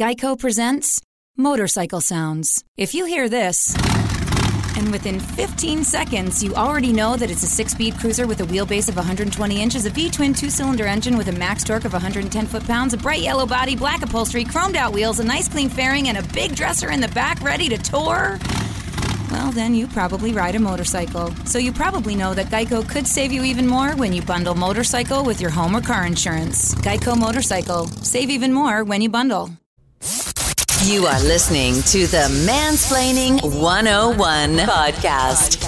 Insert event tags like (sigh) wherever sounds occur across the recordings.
Geico presents Motorcycle Sounds. If you hear this, and within 15 seconds, you already know that it's a six speed cruiser with a wheelbase of 120 inches, a V twin two cylinder engine with a max torque of 110 foot pounds, a bright yellow body, black upholstery, chromed out wheels, a nice clean fairing, and a big dresser in the back ready to tour. Well, then you probably ride a motorcycle. So you probably know that Geico could save you even more when you bundle motorcycle with your home or car insurance. Geico Motorcycle. Save even more when you bundle. You are listening to the Mansplaining 101 podcast.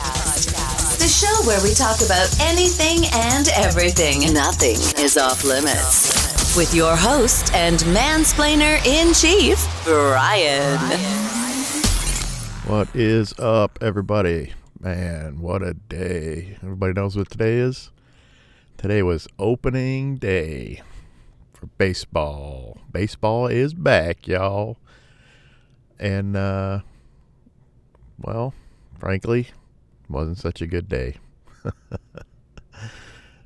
The show where we talk about anything and everything. Nothing is off limits. With your host and mansplainer in chief, Brian. What is up, everybody? Man, what a day. Everybody knows what today is? Today was opening day for baseball. Baseball is back, y'all. And, uh, well, frankly, wasn't such a good day. (laughs)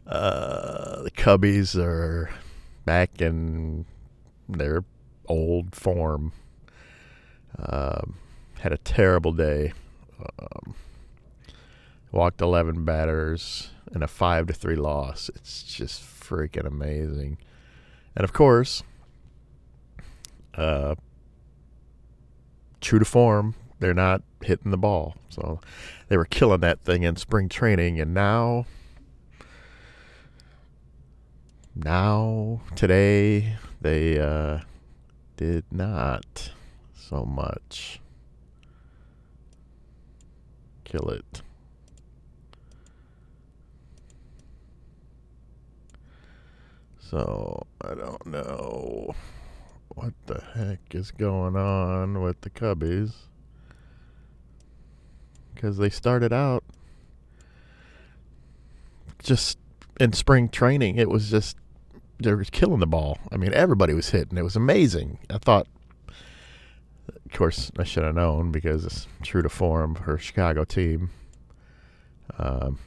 uh, the Cubbies are back in their old form. Um, had a terrible day. Um, walked 11 batters in a 5 to 3 loss. It's just freaking amazing. And of course, uh, true to form, they're not hitting the ball. So they were killing that thing in spring training and now now today they uh, did not so much kill it. So I don't know what the heck is going on with the Cubbies. Because they started out just in spring training. It was just, they were killing the ball. I mean, everybody was hitting. It was amazing. I thought of course, I should have known because it's true to form for Chicago team. Um,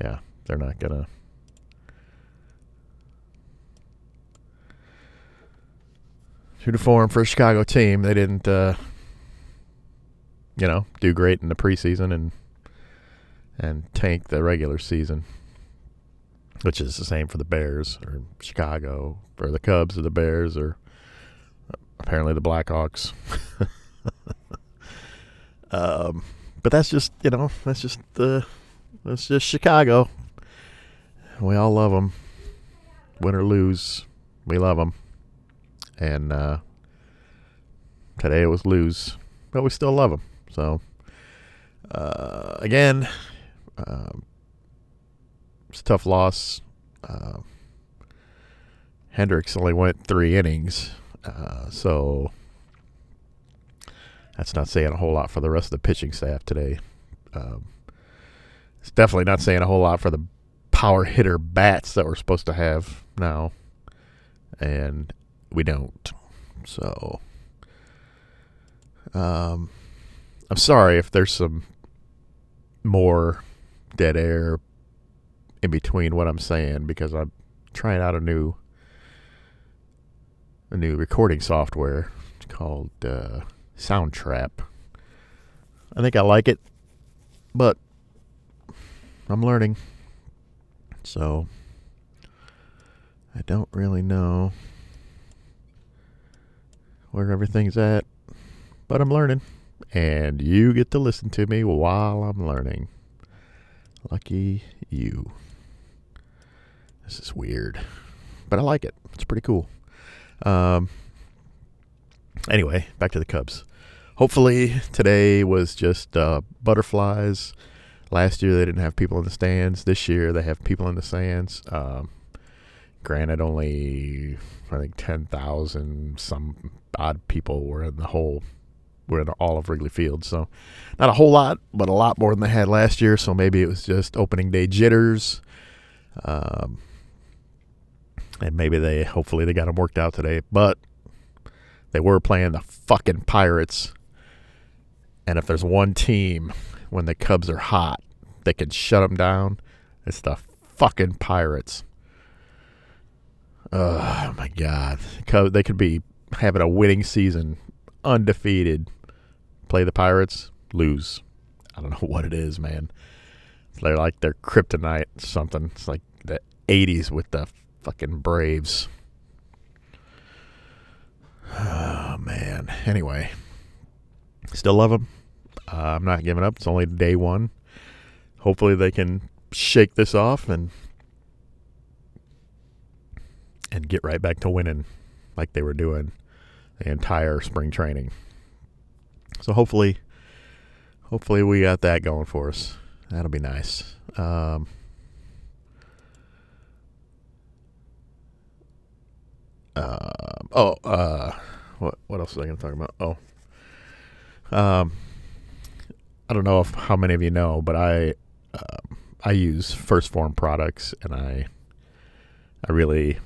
yeah, they're not. True to form for a Chicago team, they didn't, uh, you know, do great in the preseason and and tank the regular season, which is the same for the Bears or Chicago or the Cubs or the Bears or apparently the Blackhawks. (laughs) um, but that's just you know that's just the that's just Chicago. We all love them, win or lose, we love them. And uh, today it was lose, but we still love them. So uh, again, um, it's a tough loss. Uh, Hendricks only went three innings, uh, so that's not saying a whole lot for the rest of the pitching staff today. Um, it's definitely not saying a whole lot for the power hitter bats that we're supposed to have now, and we don't. So, um, I'm sorry if there's some more dead air in between what I'm saying because I'm trying out a new a new recording software called uh, Soundtrap. I think I like it, but I'm learning. So I don't really know where everything's at, but I'm learning. And you get to listen to me while I'm learning. Lucky you. This is weird, but I like it. It's pretty cool. Um, anyway, back to the Cubs. Hopefully, today was just uh, butterflies. Last year, they didn't have people in the stands. This year, they have people in the stands. Um, granted, only, I think, 10,000 some odd people were in the whole, were in all of Wrigley Field. So, not a whole lot, but a lot more than they had last year. So, maybe it was just opening day jitters. Um, and maybe they hopefully they got them worked out today. But they were playing the fucking Pirates, and if there's one team when the Cubs are hot that can shut them down, it's the fucking Pirates. Oh my God, they could be having a winning season, undefeated. Play the Pirates, lose. I don't (laughs) know what it is, man. They're like they're kryptonite, something. It's like the '80s with the fucking Braves. Oh man. Anyway, still love them. Uh, I'm not giving up. It's only day one. Hopefully they can shake this off and and get right back to winning like they were doing the entire spring training. So hopefully hopefully we got that going for us. That'll be nice. Um, uh, oh, uh, what what else was I going to talk about? Oh, um, I don't know if how many of you know, but I uh, I use 1st Phorm products, and I I really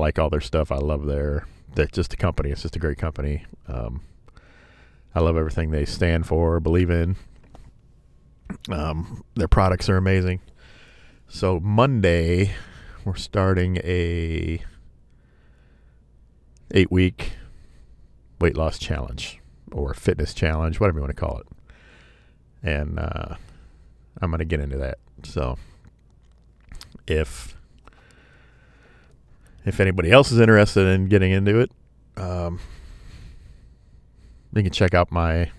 like all their stuff. I love their they're just a company. It's just a great company. Um, I love everything they stand for, believe in. Um, their products are amazing. So Monday, we're starting a eight week weight loss challenge or fitness challenge, whatever you want to call it. And uh, I'm going to get into that. So if if anybody else is interested in getting into it, um, you can check out my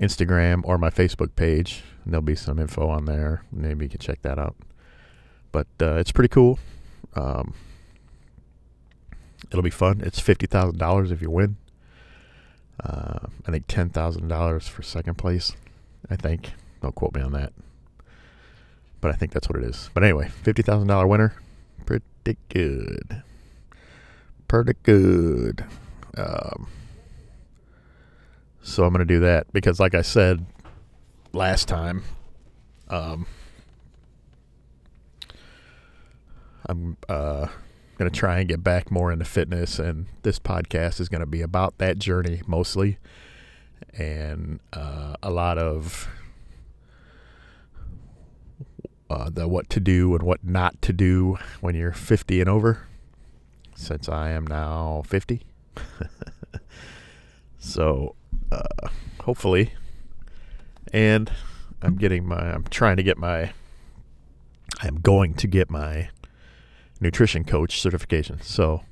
Instagram or my Facebook page. There'll be some info on there. Maybe you can check that out. But uh, it's pretty cool. Um, it'll be fun. It's fifty thousand dollars if you win. Uh, I think ten thousand dollars for second place. I think. Don't quote me on that. But I think that's what it is. But anyway, fifty thousand dollar winner. Pretty good. Pretty good. Um, so I'm going to do that because, like I said last time, um, I'm uh, going to try and get back more into fitness, and this podcast is going to be about that journey mostly, and uh, a lot of uh, the what to do and what not to do when you're 50 and over. Since I am now 50, (laughs) so uh, hopefully. And I'm getting my, I'm trying to get my, I'm going to get my nutrition coach certification. So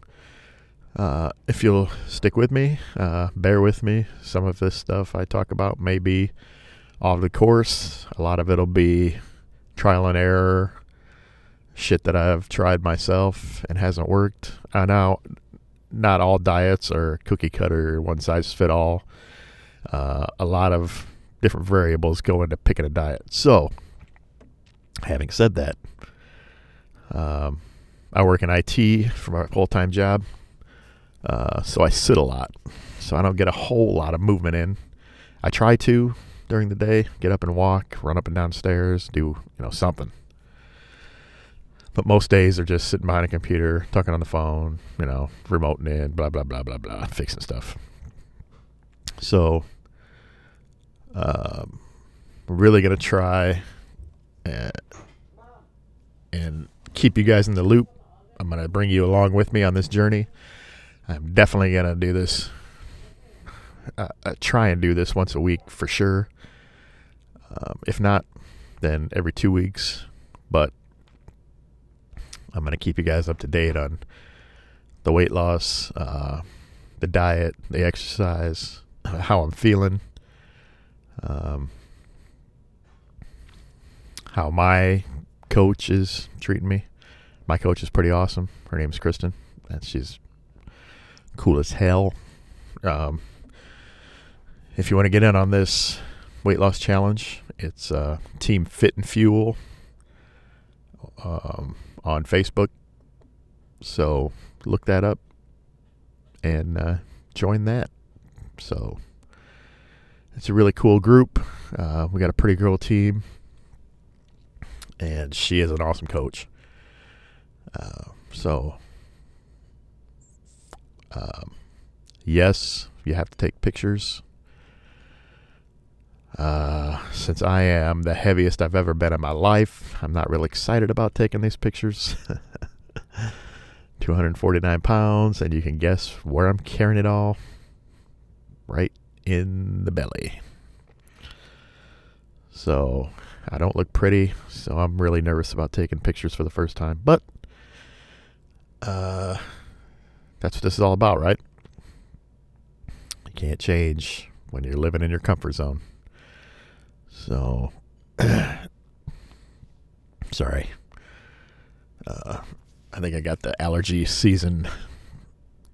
uh, if you'll stick with me, uh, bear with me. Some of this stuff I talk about may be off the course. A lot of it'll be trial and error, shit that I've tried myself and hasn't worked. I know not all diets are cookie cutter, one size fit all uh, a lot of different variables go into picking a diet. So, having said that, um, I work in IT for my full time job, uh, so I sit a lot. So I don't get a whole lot of movement in. I try to during the day, get up and walk, run up and down stairs, do you know something. But most days are just sitting behind a computer, talking on the phone, you know, remoting in, blah blah blah blah blah, fixing stuff. So, um, we're really going to try and, and keep you guys in the loop. I'm going to bring you along with me on this journey. I'm definitely going to do this, uh, uh, try and do this once a week for sure. If not, then every two weeks. But I'm going to keep you guys up to date on the weight loss, uh, the diet, the exercise, how I'm feeling, um, how my coach is treating me. My coach is pretty awesome. Her name's Kristen, and she's cool as hell. Um, if you want to get in on this weight loss challenge, it's uh, Team Fit and Fuel um, on Facebook. So look that up and uh, join that. So it's a really cool group. Uh, we got a pretty girl team, and she is an awesome coach. Uh, so, um, yes, you have to take pictures. Uh, since I am the heaviest I've ever been in my life, I'm not really excited about taking these pictures. (laughs) 249 pounds, and you can guess where I'm carrying it all. Right in the belly. So I don't look pretty, so I'm really nervous about taking pictures for the first time. But uh, that's what this is all about, right? You can't change when you're living in your comfort zone. So, (clears throat) sorry. Uh, I think I got the allergy season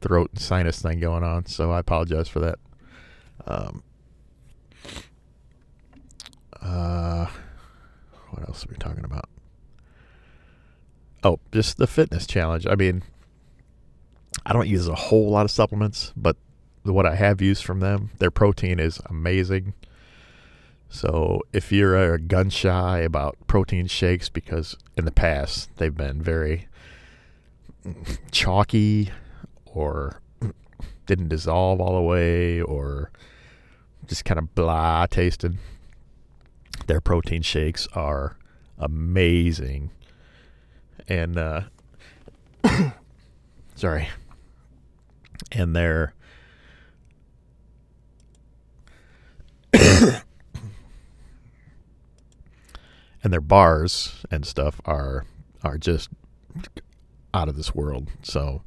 throat and sinus thing going on, so I apologize for that. Um, uh, what else are we talking about? Oh, just the fitness challenge. I mean, I don't use a whole lot of supplements, but what I have used from them, their protein is amazing. So if you're gun shy about protein shakes, because in the past they've been very chalky or didn't dissolve all the way or just kind of blah tasted, their protein shakes are amazing. And, uh, sorry. And they're, and their bars and stuff are are just out of this world. So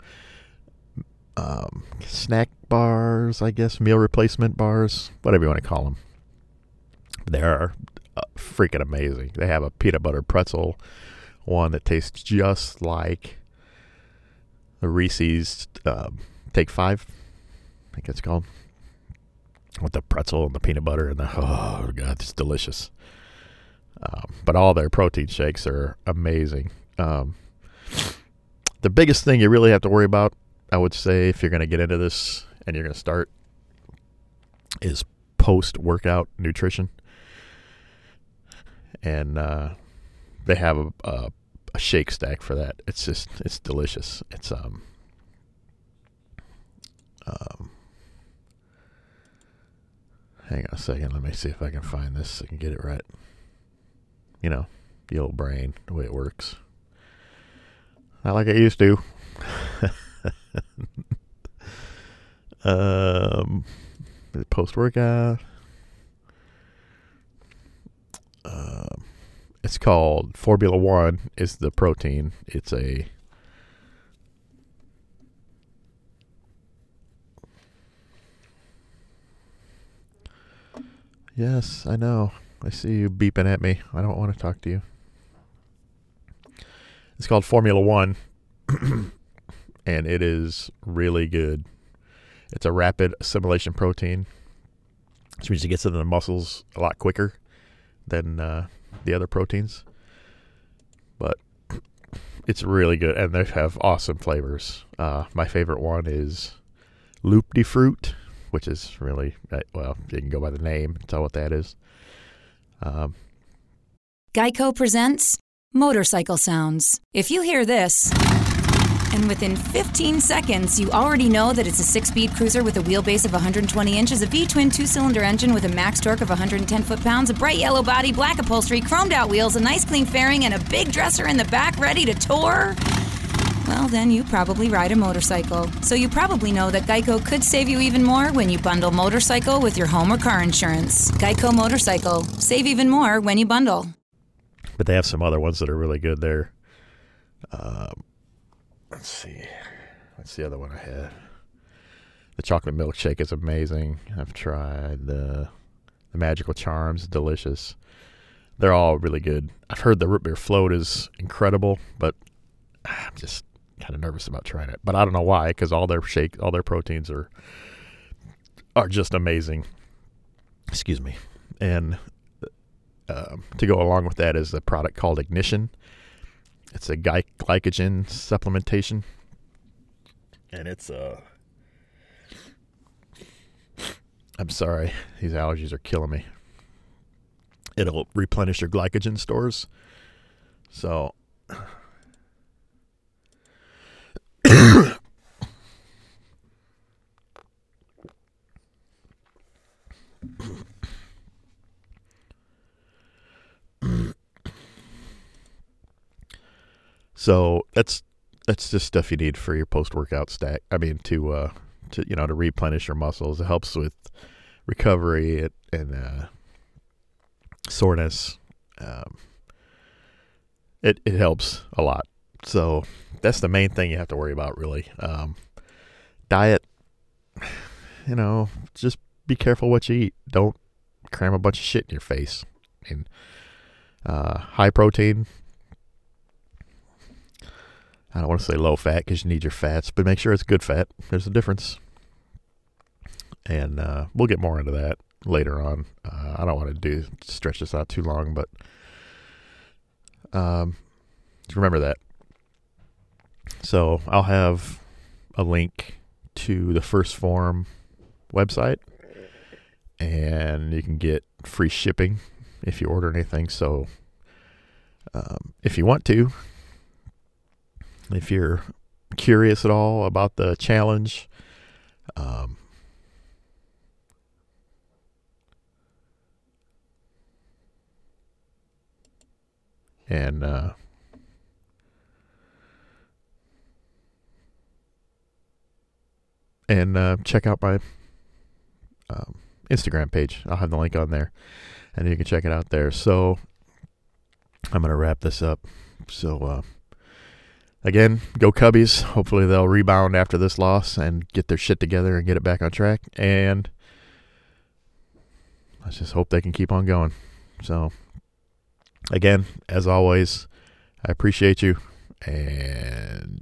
um, snack bars, I guess, meal replacement bars, whatever you want to call them. They are uh, freaking amazing. They have a peanut butter pretzel one that tastes just like the Reese's um, Take Five, I think it's called, with the pretzel and the peanut butter and the oh god, it's delicious. Um, but all their protein shakes are amazing. Um, the biggest thing you really have to worry about, I would say, if you're going to get into this and you're going to start, is post workout nutrition. And uh, they have a, a, a, shake stack for that. It's just it's delicious. It's um, um hang on a second. Let me see if I can find this. I can get it right you know, the old brain, the way it works. Not like it used to. (laughs) um, post workout. Uh, it's called Phormula-1. Is the protein? It's a Yes, I know. I see you beeping at me. I don't want to talk to you. It's called Phormula-1, (coughs) and it is really good. It's a rapid assimilation protein, which means it gets into the muscles a lot quicker than uh, the other proteins. But (coughs) it's really good, and they have awesome flavors. Uh, my favorite one is Loop de Fruit, which is really uh, well, you can go by the name, and tell what that is. Um, Geico presents Motorcycle Sounds. If you hear this, and within 15 seconds, you already know that it's a six speed cruiser with a wheelbase of 120 inches, a V twin two cylinder engine with a max torque of 110 foot pounds, a bright yellow body, black upholstery, chromed out wheels, a nice clean fairing, and a big dresser in the back ready to tour. Well, then you probably ride a motorcycle. So you probably know that Geico could save you even more when you bundle motorcycle with your home or car insurance. Geico Motorcycle. Save even more when you bundle. But they have some other ones that are really good there. Um, let's see. What's the other one I had? The chocolate milkshake is amazing. I've tried the the magical charms, delicious. They're all really good. I've heard the root beer float is incredible, but I'm just kind of nervous about trying it, but I don't know why because all their shake, all their proteins are are just amazing. Excuse me, and uh, to go along with that is a product called Ignition. It's a gly- glycogen supplementation, and it's a. Uh, I'm sorry, these allergies are killing me. It'll replenish your glycogen stores. So so that's that's just stuff you need for your post workout stack. I mean, to uh, to you know to replenish your muscles. It helps with recovery and, uh, soreness. Um, it it helps a lot. So that's the main thing you have to worry about, really. Um, diet, you know, just be careful what you eat. Don't cram a bunch of shit in your face. I mean, uh, high protein. I don't want to say low fat because you need your fats, but make sure it's good fat. There's a difference. And uh, we'll get more into that later on. Uh, I don't want to do stretch this out too long, but um, remember that. So I'll have a link to the 1st Phorm website, and you can get free shipping if you order anything. So um, if you want to, if you're curious at all about the challenge, um, and uh, and uh, check out my um, Instagram page. I'll have the link on there, and you can check it out there. So I'm gonna wrap this up. So uh, again, go Cubbies. Hopefully they'll rebound after this loss and get their shit together and get it back on track. And let's just hope they can keep on going. So again, as always, I appreciate you and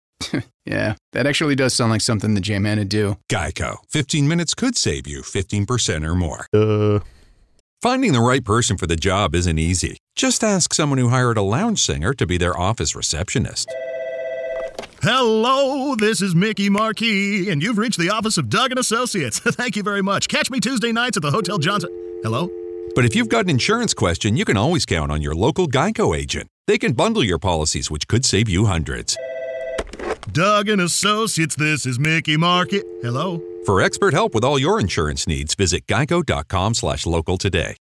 (laughs) yeah, that actually does sound like something the J-Man would do. Geico. 15 minutes could save you 15% or more. Uh, Finding the right person for the job isn't easy. Just ask someone who hired a lounge singer to be their office receptionist. Hello, this is Mickey Marquis, and you've reached the office of Doug and Associates. (laughs) Thank you very much. Catch me Tuesday nights at the Hotel Johnson. Hello? But if you've got an insurance question, you can always count on your local Geico agent. They can bundle your policies, which could save you hundreds. Doug and Associates, this is Mickey Market. Hello? For expert help with all your insurance needs, visit geico.com slash local today.